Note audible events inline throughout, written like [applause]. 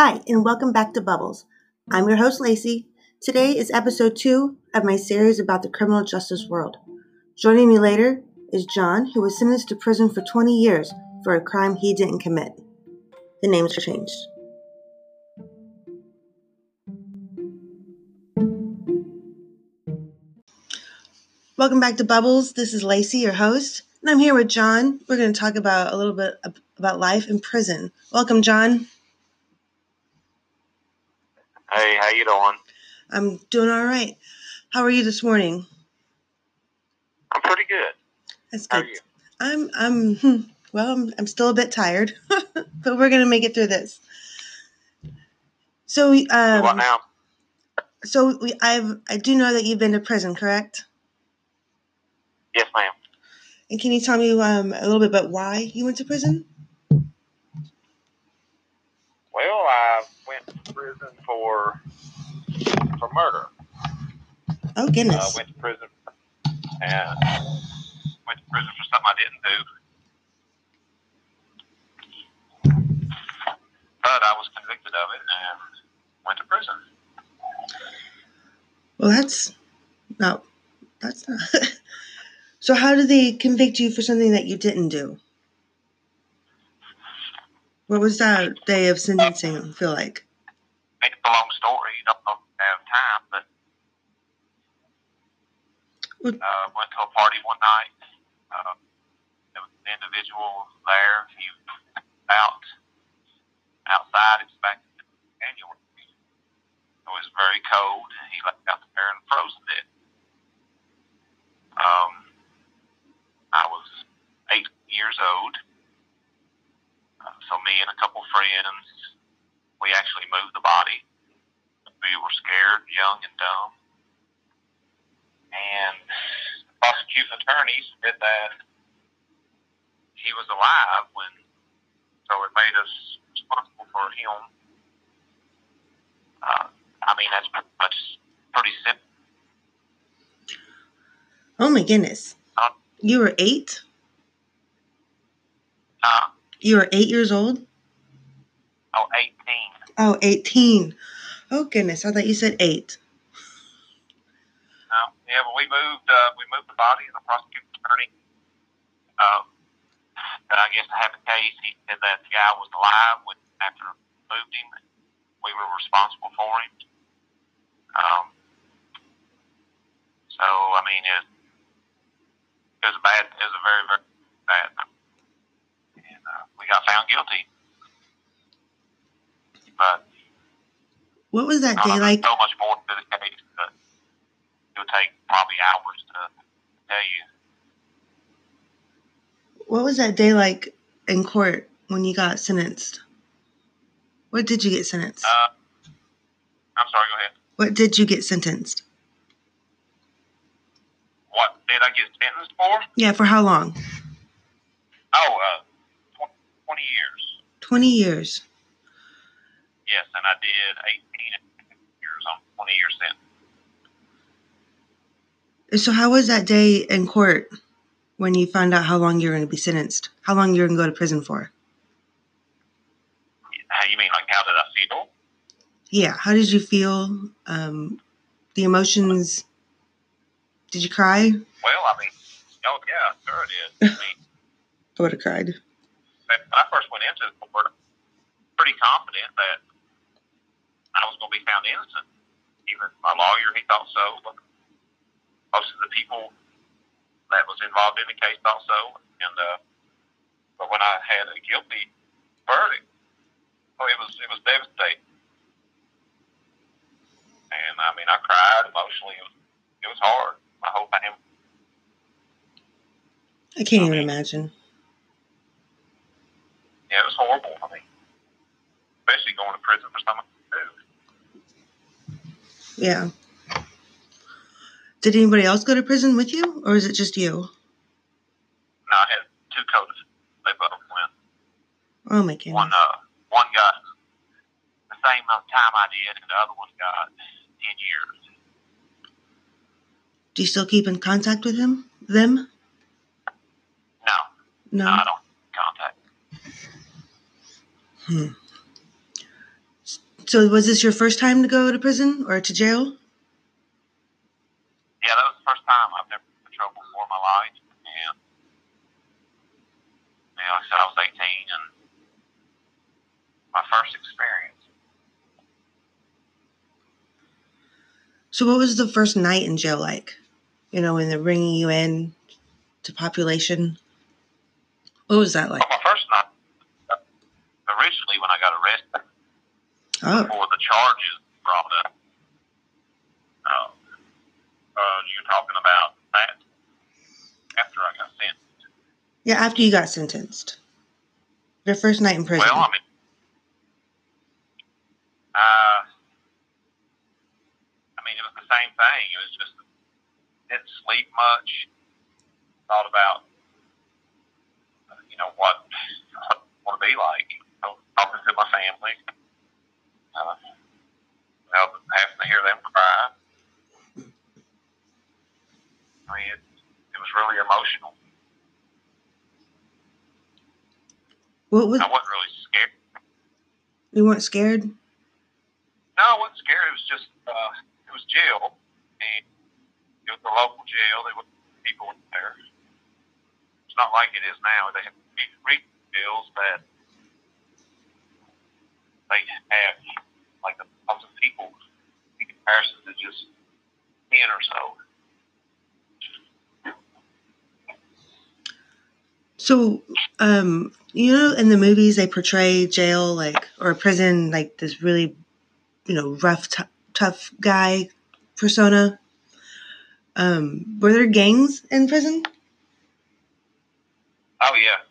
Hi, and welcome back to Bubbles. I'm your host, Lacey. Today is episode two of my series about the criminal justice world. Joining me later is John, who was sentenced to prison for 20 years for a crime he didn't commit. The names are changed. Welcome back to Bubbles. This is Lacey, your host, and I'm here with John. We're going to talk about a little bit about life in prison. Welcome, John. Hey, how you doing? I'm doing all right. How are you this morning? I'm pretty good. That's How good. are you? I'm I'm [laughs] well. I'm, I'm still a bit tired, [laughs] but we're gonna make it through this. So, what um, now? so we, I've I do know that you've been to prison, correct? Yes, ma'am. And can you tell me um, a little bit about why you went to prison? Well, I to prison for for murder. Oh Uh, goodness. went to prison and went to prison for something I didn't do. But I was convicted of it and went to prison. Well, that's no, that's not. [laughs] so, how did they convict you for something that you didn't do? What was that day of sentencing feel like? It's a long story. You don't know if you have time, but uh, went to a party one night. Uh, there was an individual there. He was [laughs] out outside expecting January. It was very cold, he left out there and froze to death. Um, I was eight years old. Uh, so me and a couple friends, we actually moved the body. We were scared, young and dumb. And the prosecuting attorney said that he was alive when, so it made us responsible for him. Uh, I mean, that's pretty much pretty simple. Oh my goodness. Uh, You were eight? Uh, You were eight years old? Oh, 18. Oh, 18. Oh goodness. I thought you said eight. No, yeah, but we moved, uh, we moved the body, and the prosecuting attorney, um, I guess to have the case, he said that the guy was alive when after we moved him. We were responsible for him. Um, so I mean, it, it was a bad, it was a very, very bad, and uh, we got found guilty. But What was that day like? so much more to the case that it would take probably hours to tell you. What was that day like in court when you got sentenced? What did you get sentenced? Uh, I'm sorry, go ahead. What did you get sentenced? What did I get sentenced for? Yeah, for how long? Oh, uh, tw- 20 years. 20 years. Yes, and I did 18 years on 20 years sentence. So how was that day in court when you found out how long you were going to be sentenced? How long you were going to go to prison for? How you mean, like, how did I feel? Yeah, how did you feel? Um, the emotions. Did you cry? Well, I mean, oh, yeah, sure it is. I [laughs] mean, I would have cried. when I first went into the court, pretty confident that I was going to be found innocent. Even my lawyer, he thought so. But most of the people that was involved in the case thought so. And uh, but when I had a guilty verdict, oh, it was it was devastating. And I mean, I cried emotionally. It was it was hard. My whole family. I can't even imagine. Yeah, it was horrible. I mean, especially going to prison for something to do. Yeah. Did anybody else go to prison with you, or is it just you? No, I had two coaches. They both went. Oh my goodness. One, uh, one got the same time I did, and the other one got ten years. Do you still keep in contact with him? Them? No, No. no, I don't contact. Hmm. So was this your first time to go to prison or to jail? Yeah, that was the first time I've never been in trouble before in my life. And, you know, like I said I was 18 and my first experience. So what was the first night in jail like? You know, when they're bringing you in to population. What was that like? Well, my first night, uh, originally when I got arrested, Oh, before the charges brought up. Uh, uh, you're talking about that after I got sent. yeah, after you got sentenced. Your first night in prison. Well, I mean, uh, I mean, it was the same thing. It was just didn't sleep much. Thought about, you know, what [laughs] want to be like. Talking to my family. Uh, you having to hear them cry. I mean, it, it was really emotional. what was I wasn't really scared. you weren't scared? No, I wasn't scared. It was just uh, it was jail, and it was a local jail. There were people in there. It's not like it is now. They have regional jails that they have like a thousand people in comparison to just ten or so. So, um, you know, in the movies they portray jail like or prison like this really, you know, rough, t- tough guy persona. Um, were there gangs in prison? Oh yeah,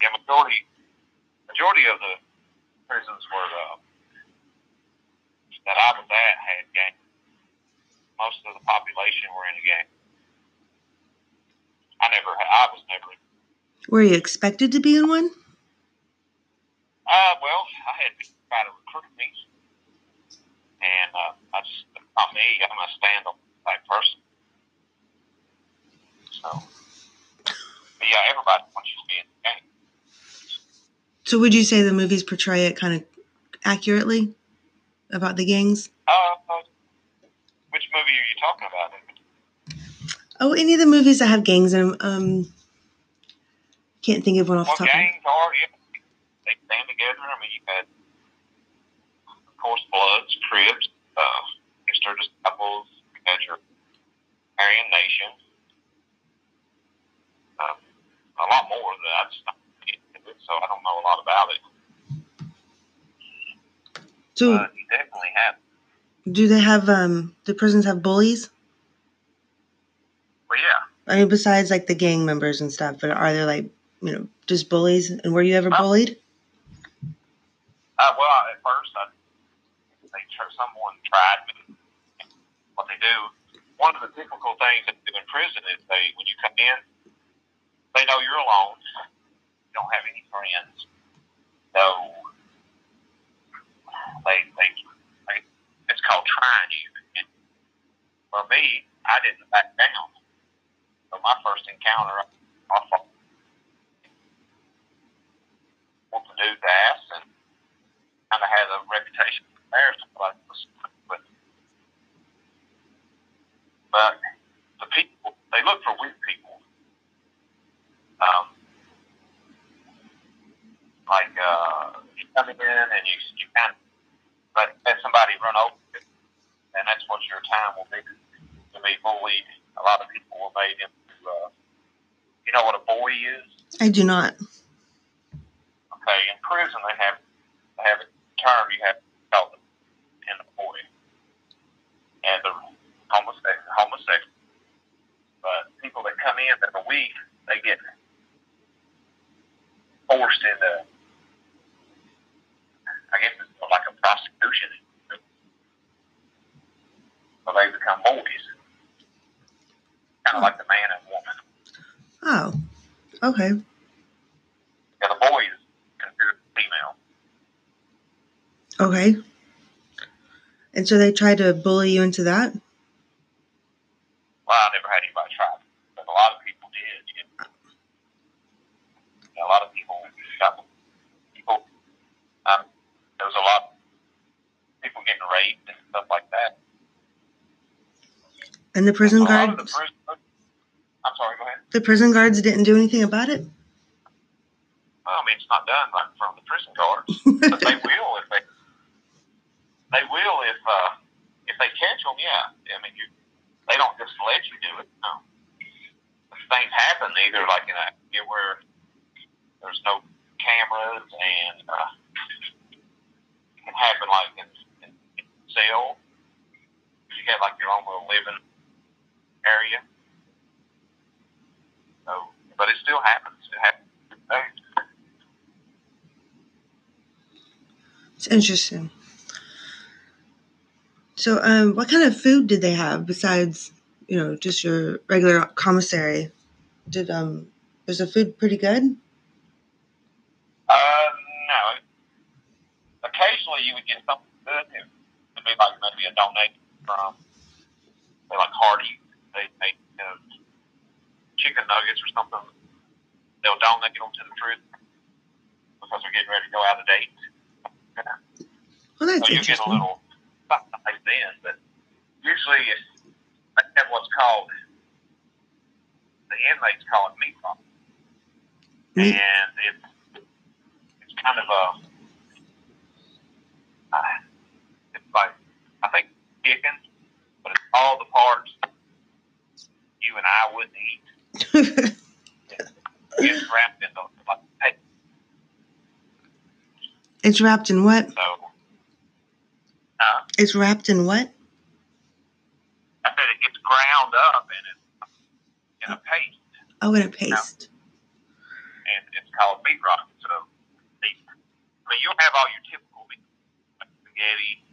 yeah. Majority majority of the prisons were uh, that I was at had gangs. Most of the population were in a gang. I never, I was never. Were you expected to be in one? Uh, well, I had people try to recruit me, and uh, I just not me. I'm a stand-up type person. So, but yeah, everybody wants you to be in the gang. So, would you say the movies portray it kind of accurately about the gangs? Uh, which movie are you talking about? Oh, any of the movies that have gangs in 'em, Um, can't think of one off Well, the top. of gangs are, yeah, they stand together. I mean, you had, of course, Bloods, Crips, uh, Gangster Disciples, you had your Aryan Nation, um, a lot more than that I just not into it, so I don't know a lot about it. So, But you definitely have. do they have um the prisons have bullies? Well, yeah. I mean, besides like the gang members and stuff, but are there like you know just bullies? And were you ever Well- bullied? Uh, well, at first, I, they someone tried me. What they do, one of the difficult things that they do in prison is they, when you come in, they know you're alone. You don't have any friends. So they, they, it's called trying you. And for me, I didn't back down. So my first encounter, I fought what the dude's ass and kind of had a reputation for embarrassment, but was but, but the people they look for weak people. Um, like uh, you come in and you you kind of let, let somebody run over it, and that's what will to be bullied. A lot of people were made into. Uh, you know what a boy is? I do not. Okay, in prison they have they have a term you have to tell them in the boy. And the homosexual homosexual. But people that come in that are weak, Okay. And the boy is considered female. Okay. And so they tried to bully you into that? Well, I never had anybody try, but a lot of people did. A lot of people got people. Um, there was a lot of people getting raped and stuff like that. And the prison guard the prison guards didn't do anything about it. Well, I mean, it's not done like from the prison guards, [laughs] but they will if they they will if uh, if they catch them. Yeah, I mean, you they don't just let you do it. No, things happen either like in a where there's no cameras and uh, it can happen like in, in, in cell. You have like your own little living area. But it still happens. It happens. It's interesting. So, um, what kind of food did they have besides, you know, just your regular commissary? Did um, was the food pretty good? Uh, no. Occasionally you would get something good. It would be like maybe a donation from, like Hardy. They make you know, chicken nuggets or something. They'll donate them to the prison because they're getting ready to go out of date. Well, that's so you get a little like then, but usually it's, they have what's called, the inmates call it meat rock. Meat- And it's, it's kind of a, uh, it's like, I think chicken, but it's all the parts you and I wouldn't eat. It's wrapped into like, hey, it's wrapped in what? so, uh, It's wrapped in what? I said it gets ground up and it's in a paste. Oh, in a paste. and it's called meat rock. So, the, I mean, you'll have all your typical meat, like spaghetti,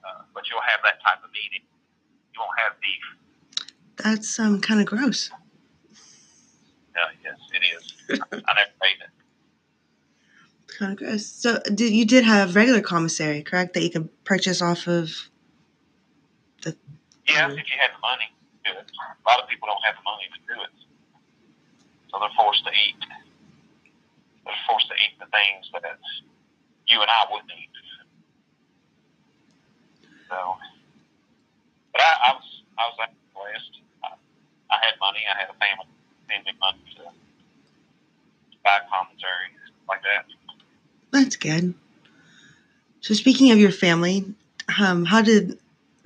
uh, but you'll have that type of meat. You won't have beef. That's um kind of gross. Uh, yes, it is. I never ate it. Kind of gross. So, did you did have regular commissary, correct? That you could purchase off of. Yes, Mhm. if you had the money to do it. A lot of people don't have the money to do it, so they're forced to eat. They're forced to eat the things that you and I wouldn't eat. So, but I, I was I was blessed. I, had money. I had a family send me money to buy commissary like that. That's good. So, speaking of your family, um, how did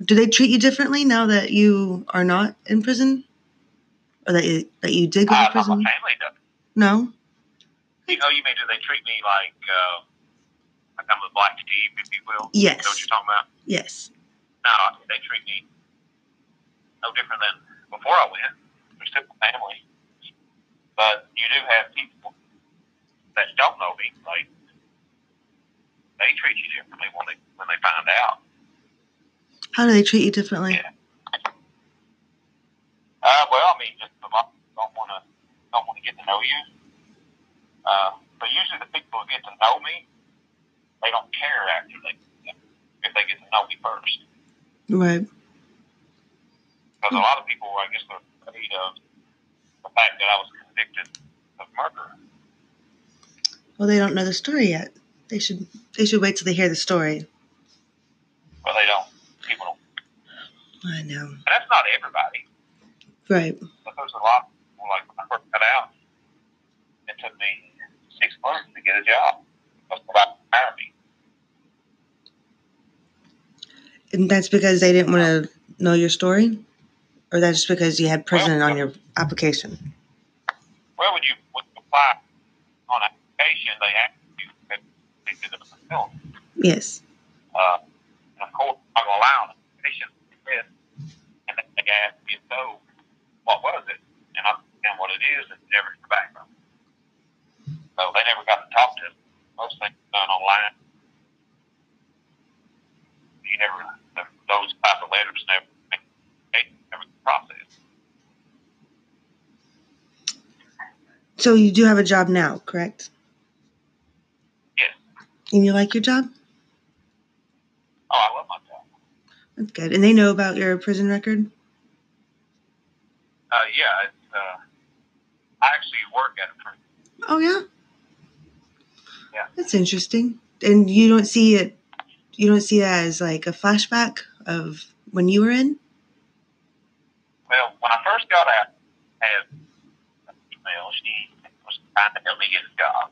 do they treat you differently now that you are not in prison, or that you that you did go Uh, to not my prison? family does. No. You know, you mean do they treat me like uh, like I'm the black sheep, if you will? Yes. You know what you're talking about? Yes. No, they treat me no different than before I went. They're still family. But you do have people that don't know me, like they treat you differently when they when they find out. How do they treat you differently? Yeah. Uh, well, I mean, just a lot of people don't want to don't want to get to know you. Uh, but usually the people who get to know me, they don't care after they if they get to know me first. Right. Because a lot of people, I guess, they're afraid of the fact that I was convicted of murder. Well, they don't know the story yet. They should they should wait till they hear the story. Well, they don't. People don't. I know. And that's not everybody. Right. But there's a lot people, like, when I first got out, it took me six months to get a job. That's about to hire me. And that's because they didn't want to know your story, or that's just because you had prison on your application. Well, when you, when you apply on application, they ask you they did it themselves. Yes. Uh, and of course, I'm going to allow an application and they ask me, so, what was it? And I and what it is, and never heard back from. So they never got to talk to them. Most things done online. You never, those type of letters never, they never processed. So you do have a job now, correct? Yeah. And you like your job? Oh, I love my job. That's good. And they know about your prison record? Uh, yeah, it's, uh, I actually work at a prison. Oh yeah. Yeah. That's interesting. And you don't see it you don't see it as like a flashback of when you were in? Well, when I first got out, I had a female. She was trying to get a job.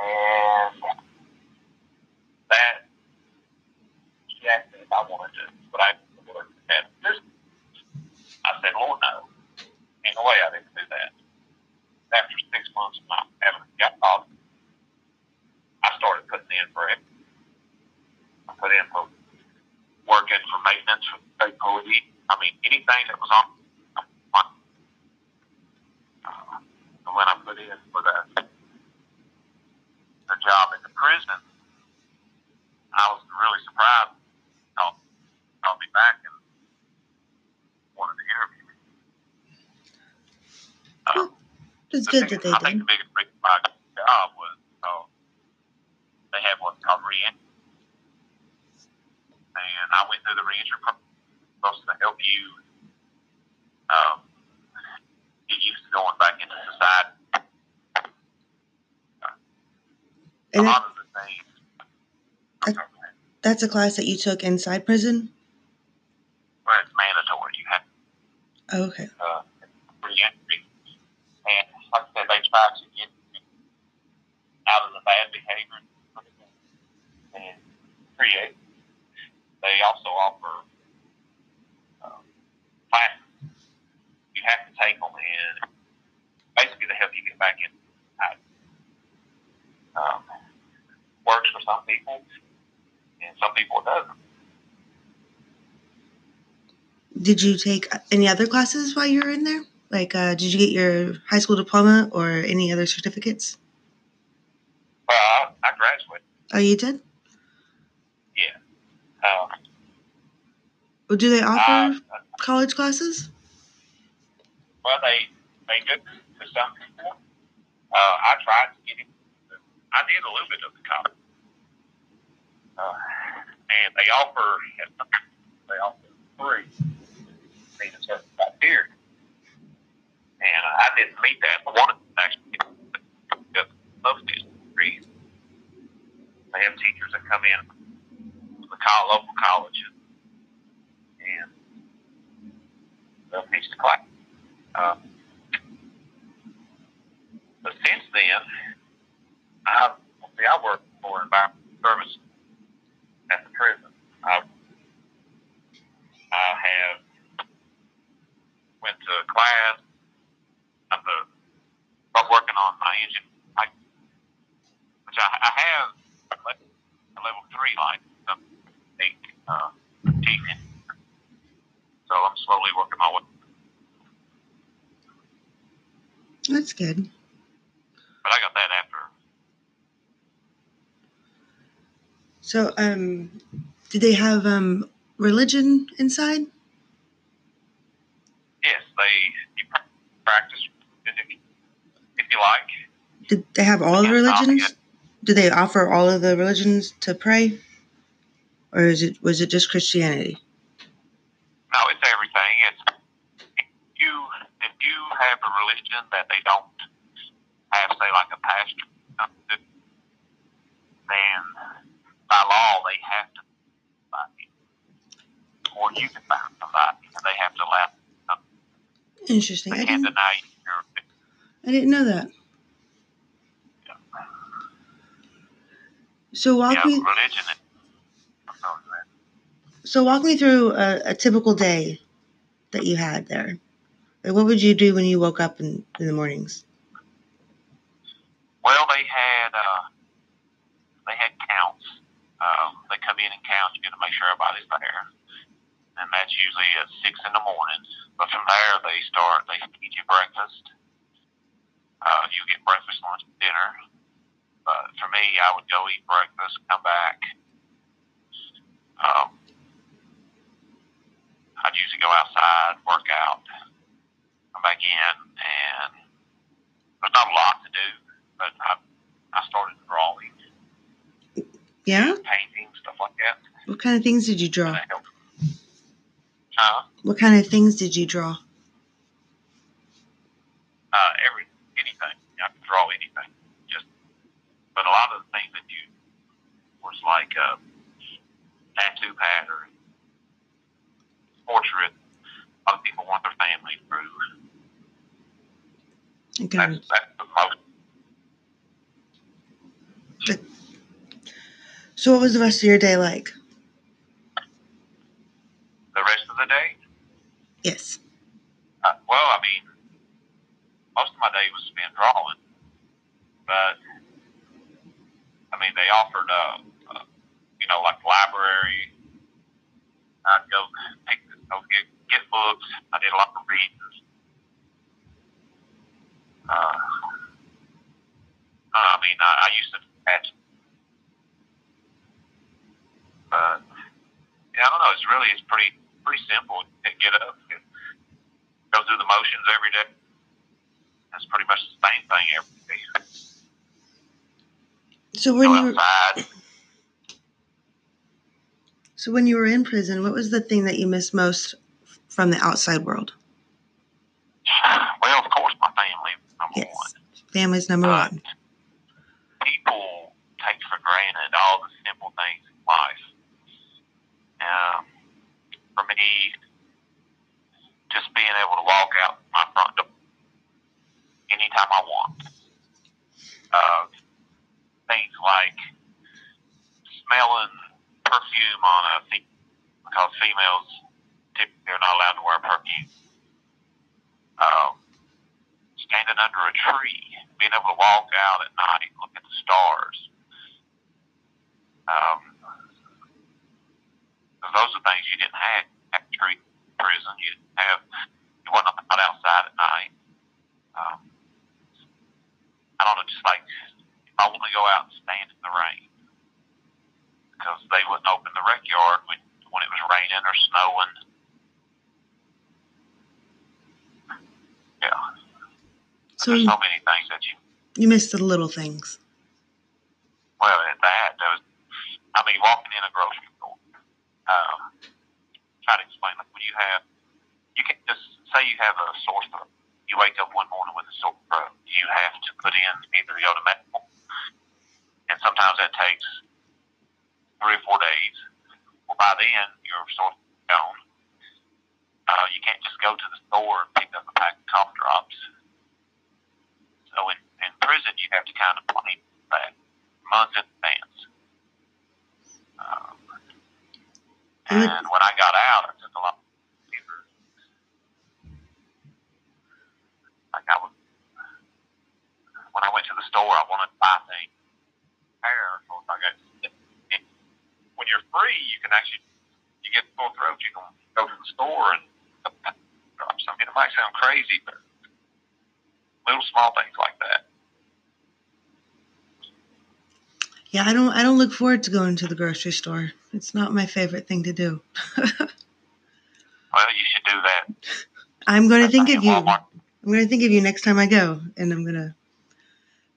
And that, she asked me if I wanted to, but I work at this. I said, Lord, no. Ain't no way I didn't do that. After six months of not having a job, I started putting in for it. I put in for working for maintenance for state police. I mean, anything that was on. Uh, and when I put in for the the job in the prison, I was really surprised. Called, called me back and wanted to interview me. Uh, Good that they I think the biggest reason why I got the job was uh, they had what's called reentry. And I went through the reentry process to help you um, get used to going back into society. And a that, lot of the things, that's a class that you took inside prison? where it's mandatory, you have Oh, okay. uh, reentry. And like I said, they try to get you out of the bad behavior and create. They also offer um, classes. You have to take them and basically to help you get back in. Um, works for some people, and some people it doesn't. Did you take any other classes while you were in there? Like, uh, did you get your high school diploma or any other certificates? Well, I, I graduated. Oh, you did? Um, Well, do they offer I, college classes? Well, they they do to some people. Uh, I tried to get him. I did a little bit of the college, uh, and they offer they offer free. Meet a certain criteria, and I didn't meet that. I wanted to actually get most of these degrees. They have teachers that come in from the local colleges, and they'll teach the class. Um, but since then, I see I work for environmental service at the prison. I I have went to class. I'm uh, I'm working on my engine, I, which I, I have a le- a level three license, um, eight uh, teaching. So I'm slowly working my way. That's good. But I got that after So, um, did they have um religion inside? Yes, they you practice if, if you like. Did they have all the religions? Do they offer all of the religions to pray, or is it was it just Christianity? No, it's everything. It's if you if you have a religion that they don't have, say, like a pastor, then by law they have to find you, or you can find somebody, and they have to allow. Interesting. They I can't didn't. deny you I didn't know that. So walk yeah, me. religion. Is, I'm sorry, go ahead. So walk me through a, a typical day that you had there. Like, what would you do when you woke up in, in the mornings? Well, they had uh, they had counts. Um, they come in and count you to make sure everybody's there, and that's usually at six in the morning. But from there, they start. They feed you breakfast. Uh, you get breakfast, lunch, and dinner. But for me, I would go eat breakfast, come back. Um, I'd usually go outside, work out, come back in, and there's not a lot to do. But I, I started drawing, Yeah. painting, stuff like that. What kind of things did you And draw? that helped. What kind of things did you draw? Uh, every anything. I can draw anything. Just, but a lot of the things that you was like a tattoo pattern, portrait. A lot of people want their family through. Okay. That's, that's the most. But, so, what was the rest of your day like? Get up, and go through the motions every day. It's pretty much the same thing every day. So when Go you were, outside. so when you were in prison, what was the thing that you missed most from the outside world? Well, of course, my family number Yes. one. Family's number But one. people take for granted all the simple things in life. Um, for me, just being able to walk out my front door anytime I want. Uh, things like smelling perfume on a fe- because females typically are not allowed to wear perfume. Um, standing under a tree, being able to walk out at night, look at the stars. Um, 'cause those are things you didn't have at tree prison. You didn't have you wasn't out outside at night. Um, I don't know, just like if I want to go out and stand in the rain because they wouldn't open the rec yard when when it was raining or snowing. Yeah. So There's so many things that you you missed the little things. well that there was I mean walking in a grocery store. Um try to explain like when you have you can just say you have a sore throat. You wake up one morning with a sore throat. You have to put in either to medical and sometimes that takes three or four days. Well by then your sore throat's gone. Uh, you can't just go to the store and pick up a pack of cough drops. So in, in prison, you have to kind of plan that months in advance. Um, And and it- when I got out, I took a lot of fevers. Like I was, when I went to the store, I wanted to buy things. Hair, so I got. When you're free, you can actually you get sore throat. You can go to the store and drops. I mean, it might sound crazy, but little small things like that. Yeah, I don't I don't look forward to going to the grocery store. It's not my favorite thing to do. [laughs] Well, you should do that. I'm going to think of you. Walmart. I'm going to think of you next time I go, and I'm going to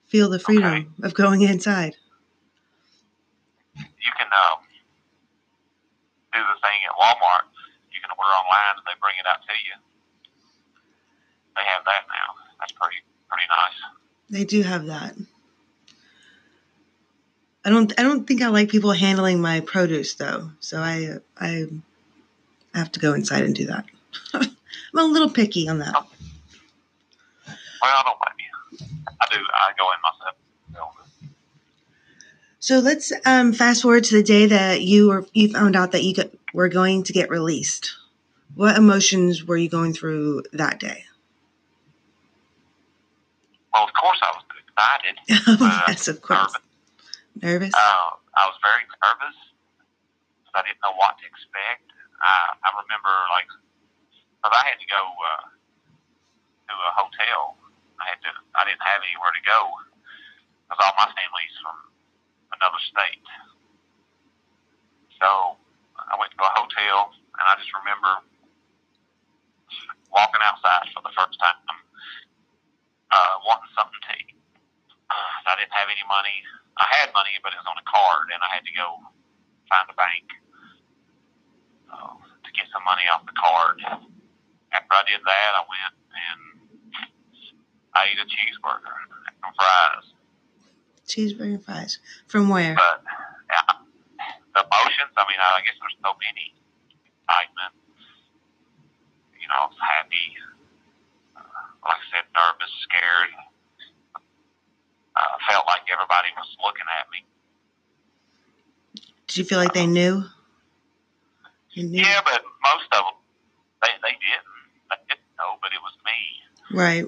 feel the freedom of going inside. You can um, do the thing at Walmart. You can order online and they bring it out to you. They have that now. That's pretty pretty nice. They do have that. I don't. I don't think I like people handling my produce though. So I. I have to go inside and do that. [laughs] I'm a little picky on that. Well, I don't blame you. I do. I go in myself. So, let's um, fast forward to the day that you were you found out that you got, were going to get released. What emotions were you going through that day? Well, of course, I was excited. [laughs] Yes, of course. Nervous. Nervous. Uh, I was very nervous. I didn't know what to expect. I, I remember, like, because I had to go uh, to a hotel. I had to. I didn't have anywhere to go because all my family's from another state. So I went to a hotel, and I just remember walking outside for the first time, uh, wanting something to eat. Uh, I didn't have any money. I had money, but it was on a card, and I had to go find a bank uh, to get some money off the card. After I did that, I went and I ate a cheeseburger and some fries. Cheeseburger and fries. From where? But yeah, the emotions, I mean, I guess there's so many. Excitement. You know, I was happy. Like I said, nervous, scared. Uh, felt like everybody was looking at me. Did you feel like they knew? You knew? Yeah, but most of them, they, they didn't. They didn't know, but it was me. Right.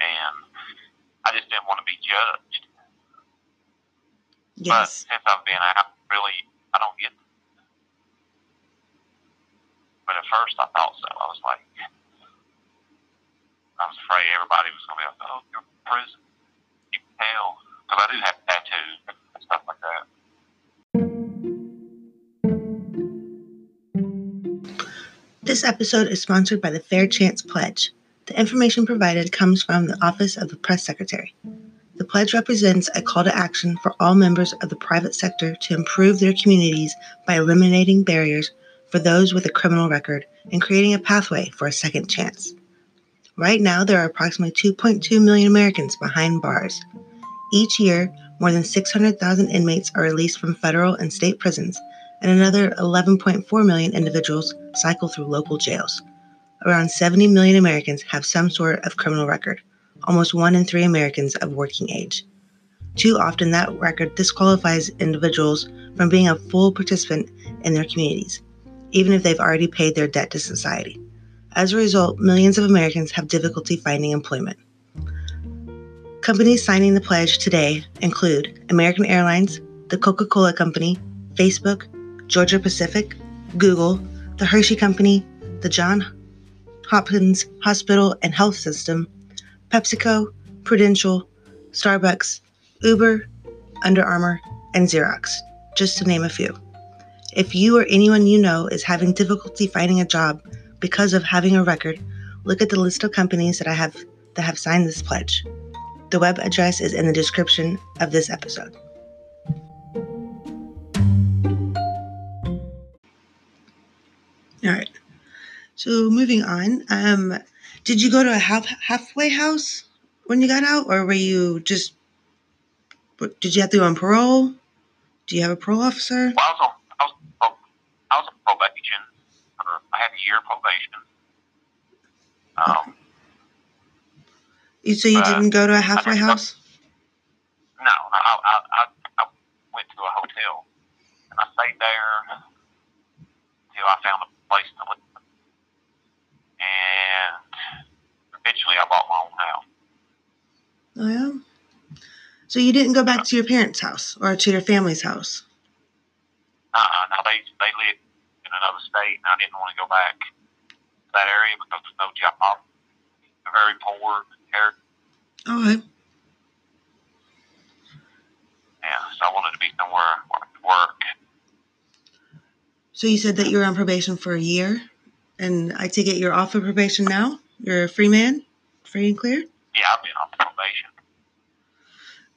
And I just didn't want to be judged. But Yes. since I've been out, really, I don't get. But at first, I thought so. I was like, I was afraid everybody was going to be like, "Oh, you're in prison." You can tell because I do have tattoos and stuff like that. This episode is sponsored by the Fair Chance Pledge. The information provided comes from the Office of the Press Secretary. The pledge represents a call to action for all members of the private sector to improve their communities by eliminating barriers for those with a criminal record and creating a pathway for a second chance. Right now, there are approximately 2.2 million Americans behind bars. Each year, more than 600,000 inmates are released from federal and state prisons, and another 11.4 million individuals cycle through local jails. Around 70 million Americans have some sort of criminal record, almost one in three Americans of working age. Too often, that record disqualifies individuals from being a full participant in their communities, even if they've already paid their debt to society. As a result, millions of Americans have difficulty finding employment. Companies signing the pledge today include American Airlines, the Coca Cola Company, Facebook, Georgia Pacific, Google, the Hershey Company, the John Hopkins Hospital and Health System, PepsiCo, Prudential, Starbucks, Uber, Under Armour, and Xerox, just to name a few. If you or anyone you know is having difficulty finding a job because of having a record, look at the list of companies that I have that have signed this pledge. The web address is in the description of this episode. All right. So moving on, um, did you go to a half halfway house when you got out, or were you just? Did you have to go on parole? Do you have a parole officer? Well, I was on, I was, I was on probation. Had a year probation. Um, You so you didn't go to a halfway house? no, I, I, I, I went to a hotel and I stayed there until I found a place to live. And eventually, I bought my own house. Oh yeah. So you didn't go back to your parents' house or to your family's house? Uh-uh. Now they they live in another state, and I didn't want to go back to that area because there's no job. Very poor area. Okay. Yeah, so I wanted to be somewhere where I could work. So you said that you were on probation for a year, and I take it you're off of probation now. You're a free man, free and clear. Yeah, I've been on probation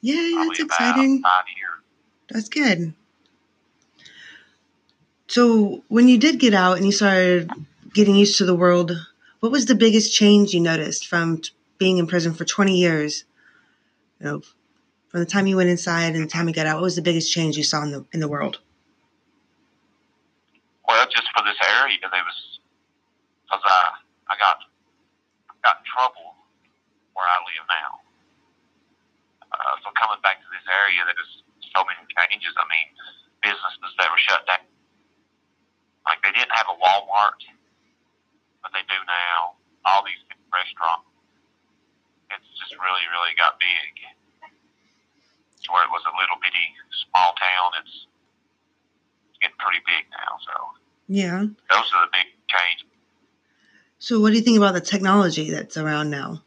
Yay, probably that's exciting. five years. That's good. So when you did get out and you started getting used to the world, what was the biggest change you noticed from t- being in prison for 20 years? You know, from the time you went inside and the time you got out, what was the biggest change you saw in the in the world? Well, just for this area, there was because I I got got in trouble where I live now. Uh, so coming back to this area, there was so many changes. I mean, businesses that were shut down. Like they didn't have a Walmart, but they do now. All these restaurants. It's just really, really got big. To where it was a little bitty small town, it's getting pretty big now. So Yeah. those are the big changes. So what do you think about the technology that's around now?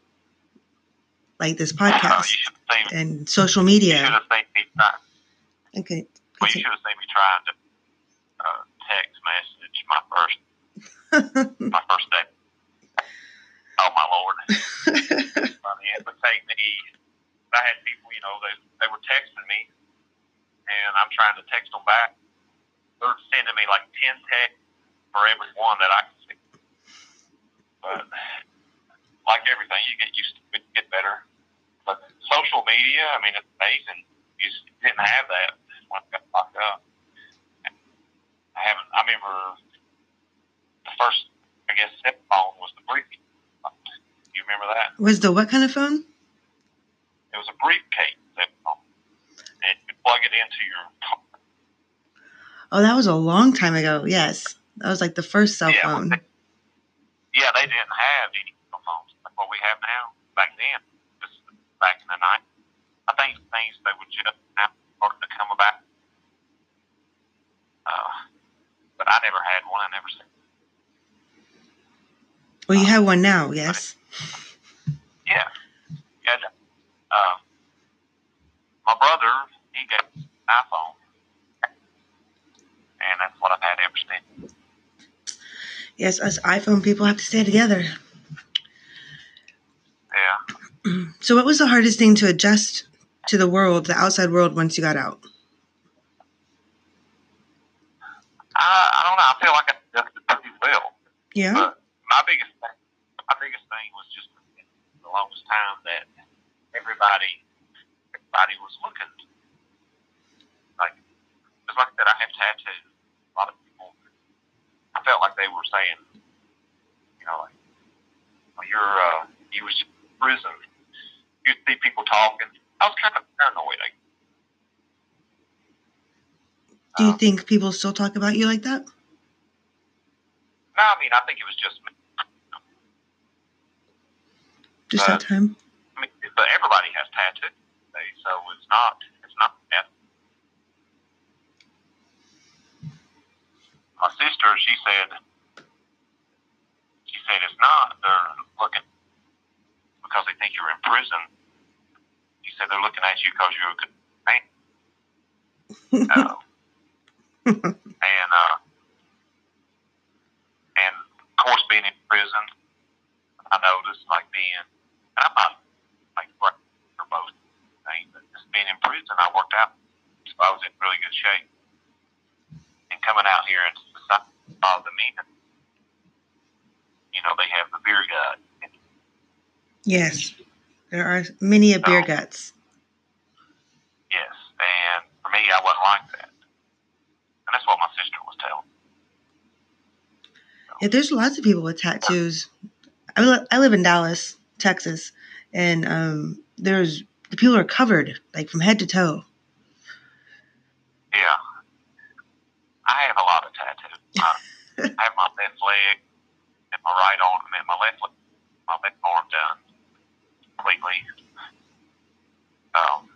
Like this Uh, podcast seen. and social You should media. have seen me try. Okay. Well, you should have seen me trying to uh, message my first [laughs] my first day. Oh my lord! [laughs] I mean, it would take me. I had people, you know, they they were texting me, and I'm trying to text them back. They're sending me like ten texts for every one that I can see. But like everything, you get used to it, get better. But social media, I mean, it's amazing. You just didn't have that when I got locked up. I haven't. I remember the first, I guess, step phone was the briefing. remember that? Was the what kind of phone? It was a briefcase, that phone. and you could plug it into your car. Oh, that was a long time ago. Yes, that was like the first cell Yeah, phone. well, Yeah, they didn't have any cell phones like what we have now. Back then, just back in the night, I think things they would just now starting to come about. Uh, but I never had one. I never seen. Well, you have one now. Yes. Yeah, yeah. Uh, my brother, he got an iPhone, and that's what I've had ever since. Yes, us iPhone people have to stay together. Yeah. [clears throat] So, what was the hardest thing to adjust to the world, the outside world, once you got out? I, I don't know. I feel like I adjusted pretty well. Yeah. But my biggest thing, my biggest thing was just the longest time that everybody, everybody was looking. Like, just like I said, I have tattoos. A lot of people, I felt like they were saying, you know, like, well, you're, uh, you was in prison. You see people talking. I was kind of paranoid. Like, Do you uh, think people still talk about you like that? No, I mean, I think it was just me. Just that time? I mean, but everybody has tattoos, so it's not it's not bad. My sister, she said, she said it's not. They're looking because they think you're in prison. She said they're looking at you because you're a good man. [laughs] Uh, and uh, and of course, being in prison, I noticed like being, and I'm not like for most things, but just being in prison, I worked out, so I was in really good shape. And coming out here and all the men, you know, they have the beer gut. Yes. There are many a beer guts. Yes, and for me, I wasn't like that, and that's what my sister was telling. Yeah, there's lots of people with tattoos. I, li- I live in Dallas, Texas, and um, there's the people are covered like from head to toe. Yeah, I have a lot of tattoos. [laughs] I, I have my left leg and my right arm, and my left leg, my left arm done completely. Um,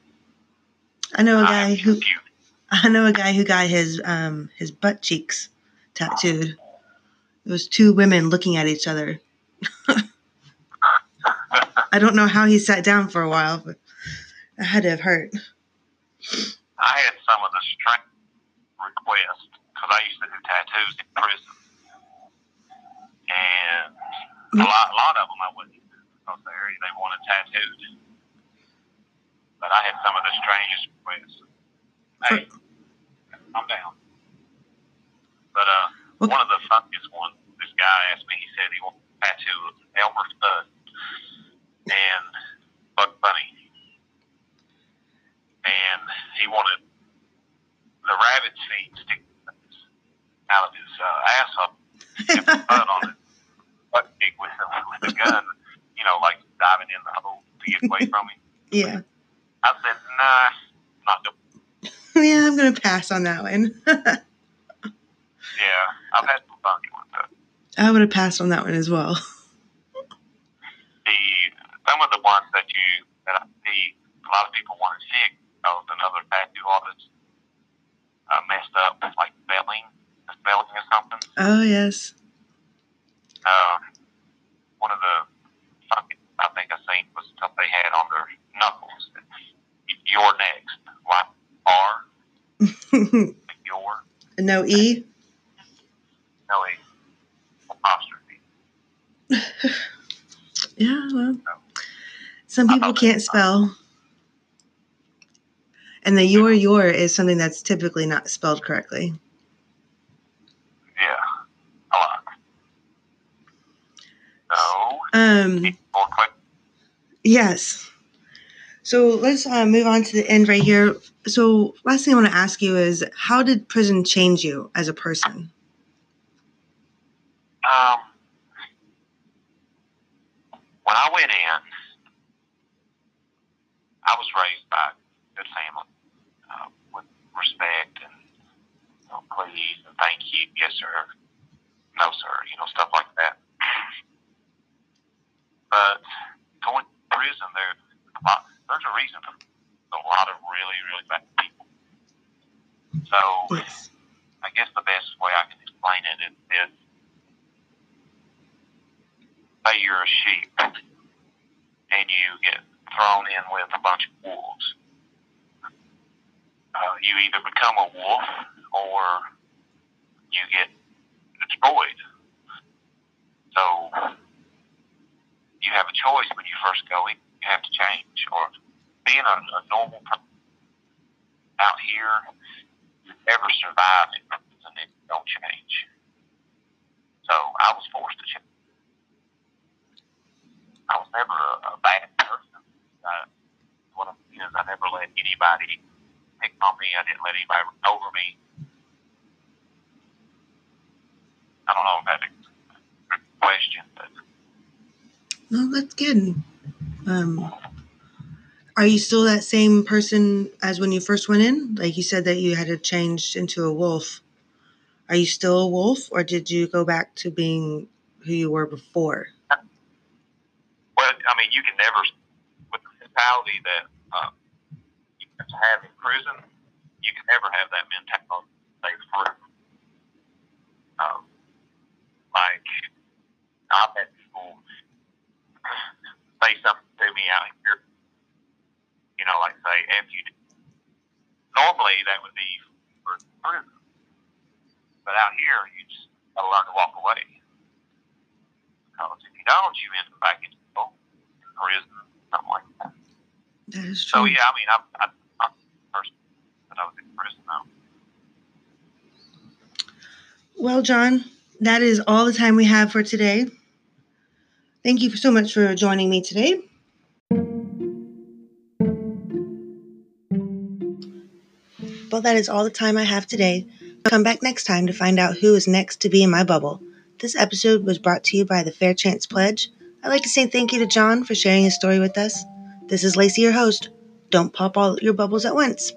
I know a guy who a. [laughs] I know a guy who got his um his butt cheeks tattooed. It was two women looking at each other. I don't know how he sat down for a while, but it had to have hurt. I had some of the strength requests because I used to do tattoos in prison, and a lot, a lot of them I wouldn't do because the area they wanted tattooed. But I had some of the strangest requests. Hey, I'm down. But uh, one of the funniest ones, this guy asked me. He said he wanted tattoo of Elmer Fudd and Bugs Bunny, and he wanted the rabbit's feet sticking out of his uh, asshole and Fudd on it, butt cheek with with a gun, you know, like diving in the hole to get away from him. yeah. I said, nah, not doing. [laughs] Yeah, I'm gonna pass on that one. [laughs] Yeah, I've had some. Though. I would have passed on that one as well. [laughs] the some of the ones that you that I see a lot of people want to fix because another tattoo artist uh, messed up like spelling, spelling or something. Oh yes. Uh, one of the I think I seen was stuff they had on their knuckles. Your next, like R, [laughs] your, no E. no E, apostrophe. [laughs] Yeah, well, some people can't spell. And the your your is something that's typically not spelled correctly. Yeah, a lot. So, Um, any more questions? yes. So let's uh, move on to the end right here. So last thing I want to ask you is, how did prison change you as a person? Um, when I went in, I was raised by a good family uh, with respect and you know, please and thank you, yes sir, no sir, you know stuff like that. But going to prison, there, a lot, there's a reason for a lot of really, really bad people. So, Yes. I guess the best way I can explain it is, is say you're a sheep and you get thrown in with a bunch of wolves. Uh, you either become a wolf or you get destroyed. So you have a choice when you first go in. You have to change, or being a, a normal person out here, you never survive it and it don't change. So I was forced to change. I was never a, a bad person. I, what I'm is I never let anybody pick on me. I didn't let anybody run over me. I don't know if that's a question, but No, that's good. Um, are you still that same person as when you first went in? Like you said that you had to change into a wolf. Are you still a wolf, or did you go back to being who you were before? Mean, you can never, with the mentality that uh, you have to have in prison, you can never have that mentality. Free. Um, like, I've had people say something to me out here, you know, like say, if you normally that would be for prison, but out here, you just got to learn to walk away. Because if you don't, you end up back in prison, something like that. That is So yeah, I mean, I'm, I'm, I'm the person that I was in prison now. Well, John, that is all the time we have for today. Thank you so much for joining me today. Well, that is all the time I have today. Come back next time to find out who is next to be in my bubble. This episode was brought to you by the Fair Chance Pledge. I'd like to say thank you to John for sharing his story with us. This is Lacey, your host. Don't pop all your bubbles at once.